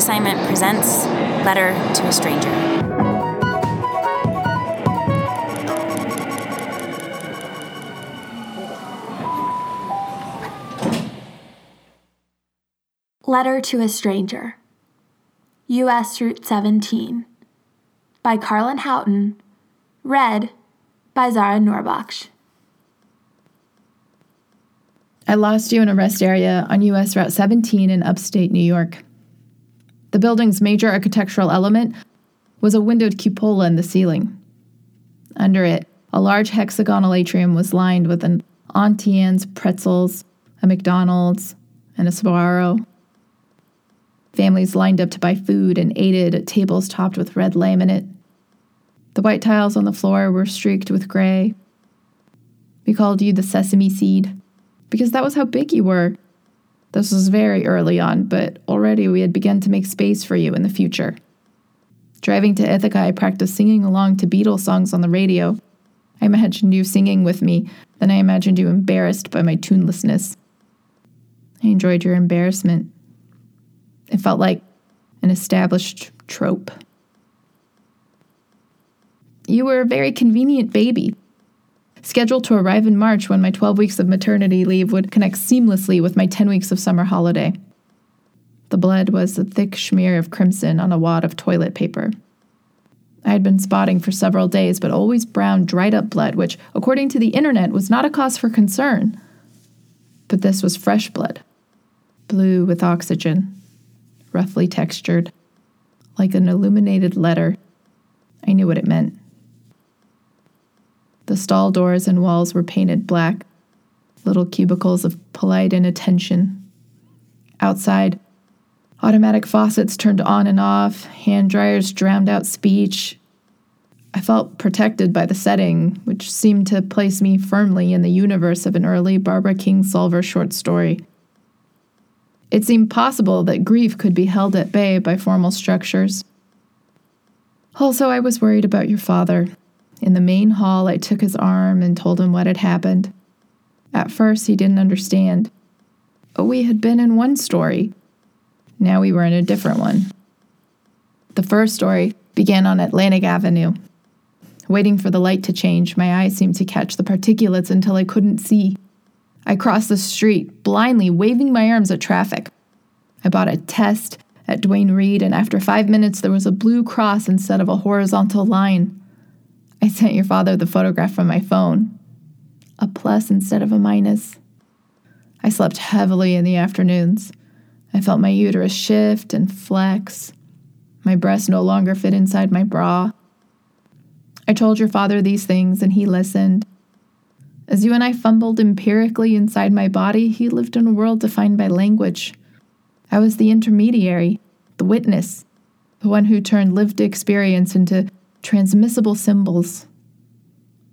Assignment presents Letter to a Stranger. Letter to a Stranger. U.S. Route 17. By Carlynn Houghton. Read by Zara Norbach. I lost you in a rest area on US Route 17 in upstate New York. The building's major architectural element was a windowed cupola in the ceiling. Under it, a large hexagonal atrium was lined with an Auntie Anne's pretzels, a McDonald's, and a Sbarro. Families lined up to buy food and aided at tables topped with red laminate. The white tiles on the floor were streaked with gray. We called you the sesame seed because that was how big you were. This was very early on, but already we had begun to make space for you in the future. Driving to Ithaca, I practiced singing along to Beatles songs on the radio. I imagined you singing with me, then I imagined you embarrassed by my tunelessness. I enjoyed your embarrassment. It felt like an established trope. You were a very convenient baby, scheduled to arrive in March when my 12 weeks of maternity leave would connect seamlessly with my 10 weeks of summer holiday. The blood was a thick smear of crimson on a wad of toilet paper. I had been spotting for several days, but always brown, dried up blood, which, according to the internet, was not a cause for concern. But this was fresh blood, blue with oxygen, roughly textured, like an illuminated letter. I knew what it meant. The stall doors and walls were painted black, little cubicles of polite inattention. Outside, automatic faucets turned on and off, hand dryers drowned out speech. I felt protected by the setting, which seemed to place me firmly in the universe of an early Barbara Kingsolver short story. It seemed possible that grief could be held at bay by formal structures. Also, I was worried about your father. In the main hall, I took his arm and told him what had happened. At first, he didn't understand. We had been in one story. Now we were in a different one. The first story began on Atlantic Avenue. Waiting for the light to change, my eyes seemed to catch the particulates until I couldn't see. I crossed the street, blindly waving my arms at traffic. I bought a test at Duane Reade, and after five minutes, there was a blue cross instead of a horizontal line. I sent your father the photograph from my phone. A plus instead of a minus. I slept heavily in the afternoons. I felt my uterus shift and flex. My breast no longer fit inside my bra. I told your father these things, and he listened. As you and I fumbled empirically inside my body, he lived in a world defined by language. I was the intermediary, the witness, the one who turned lived experience into transmissible symbols.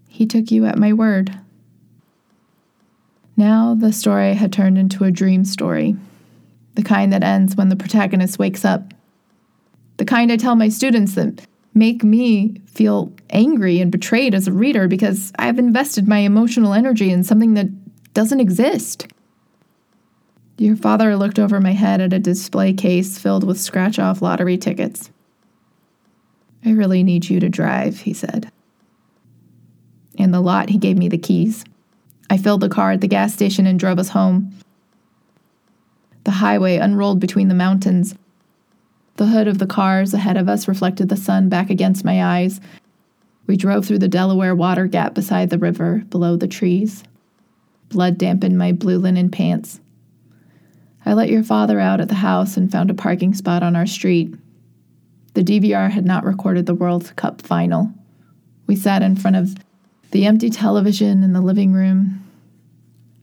He took you at my word. Now the story had turned into a dream story, the kind that ends when the protagonist wakes up. The kind I tell my students that make me feel angry and betrayed as a reader because I've invested my emotional energy in something that doesn't exist. Your father looked over my head at a display case filled with scratch off lottery tickets. I really need you to drive, he said. In the lot, he gave me the keys. I filled the car at the gas station and drove us home. The highway unrolled between the mountains. The hood of the cars ahead of us reflected the sun back against my eyes. We drove through the Delaware water gap beside the river, below the trees. Blood dampened my blue linen pants. I let your father out at the house and found a parking spot on our street. The DVR had not recorded the World Cup final. We sat in front of the empty television in the living room.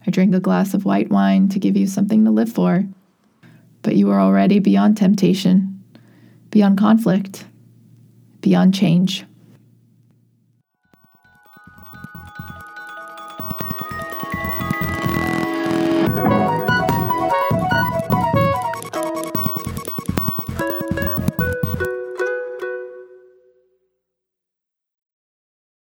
I drank a glass of white wine to give you something to live for. But you were already beyond temptation, beyond conflict, beyond change.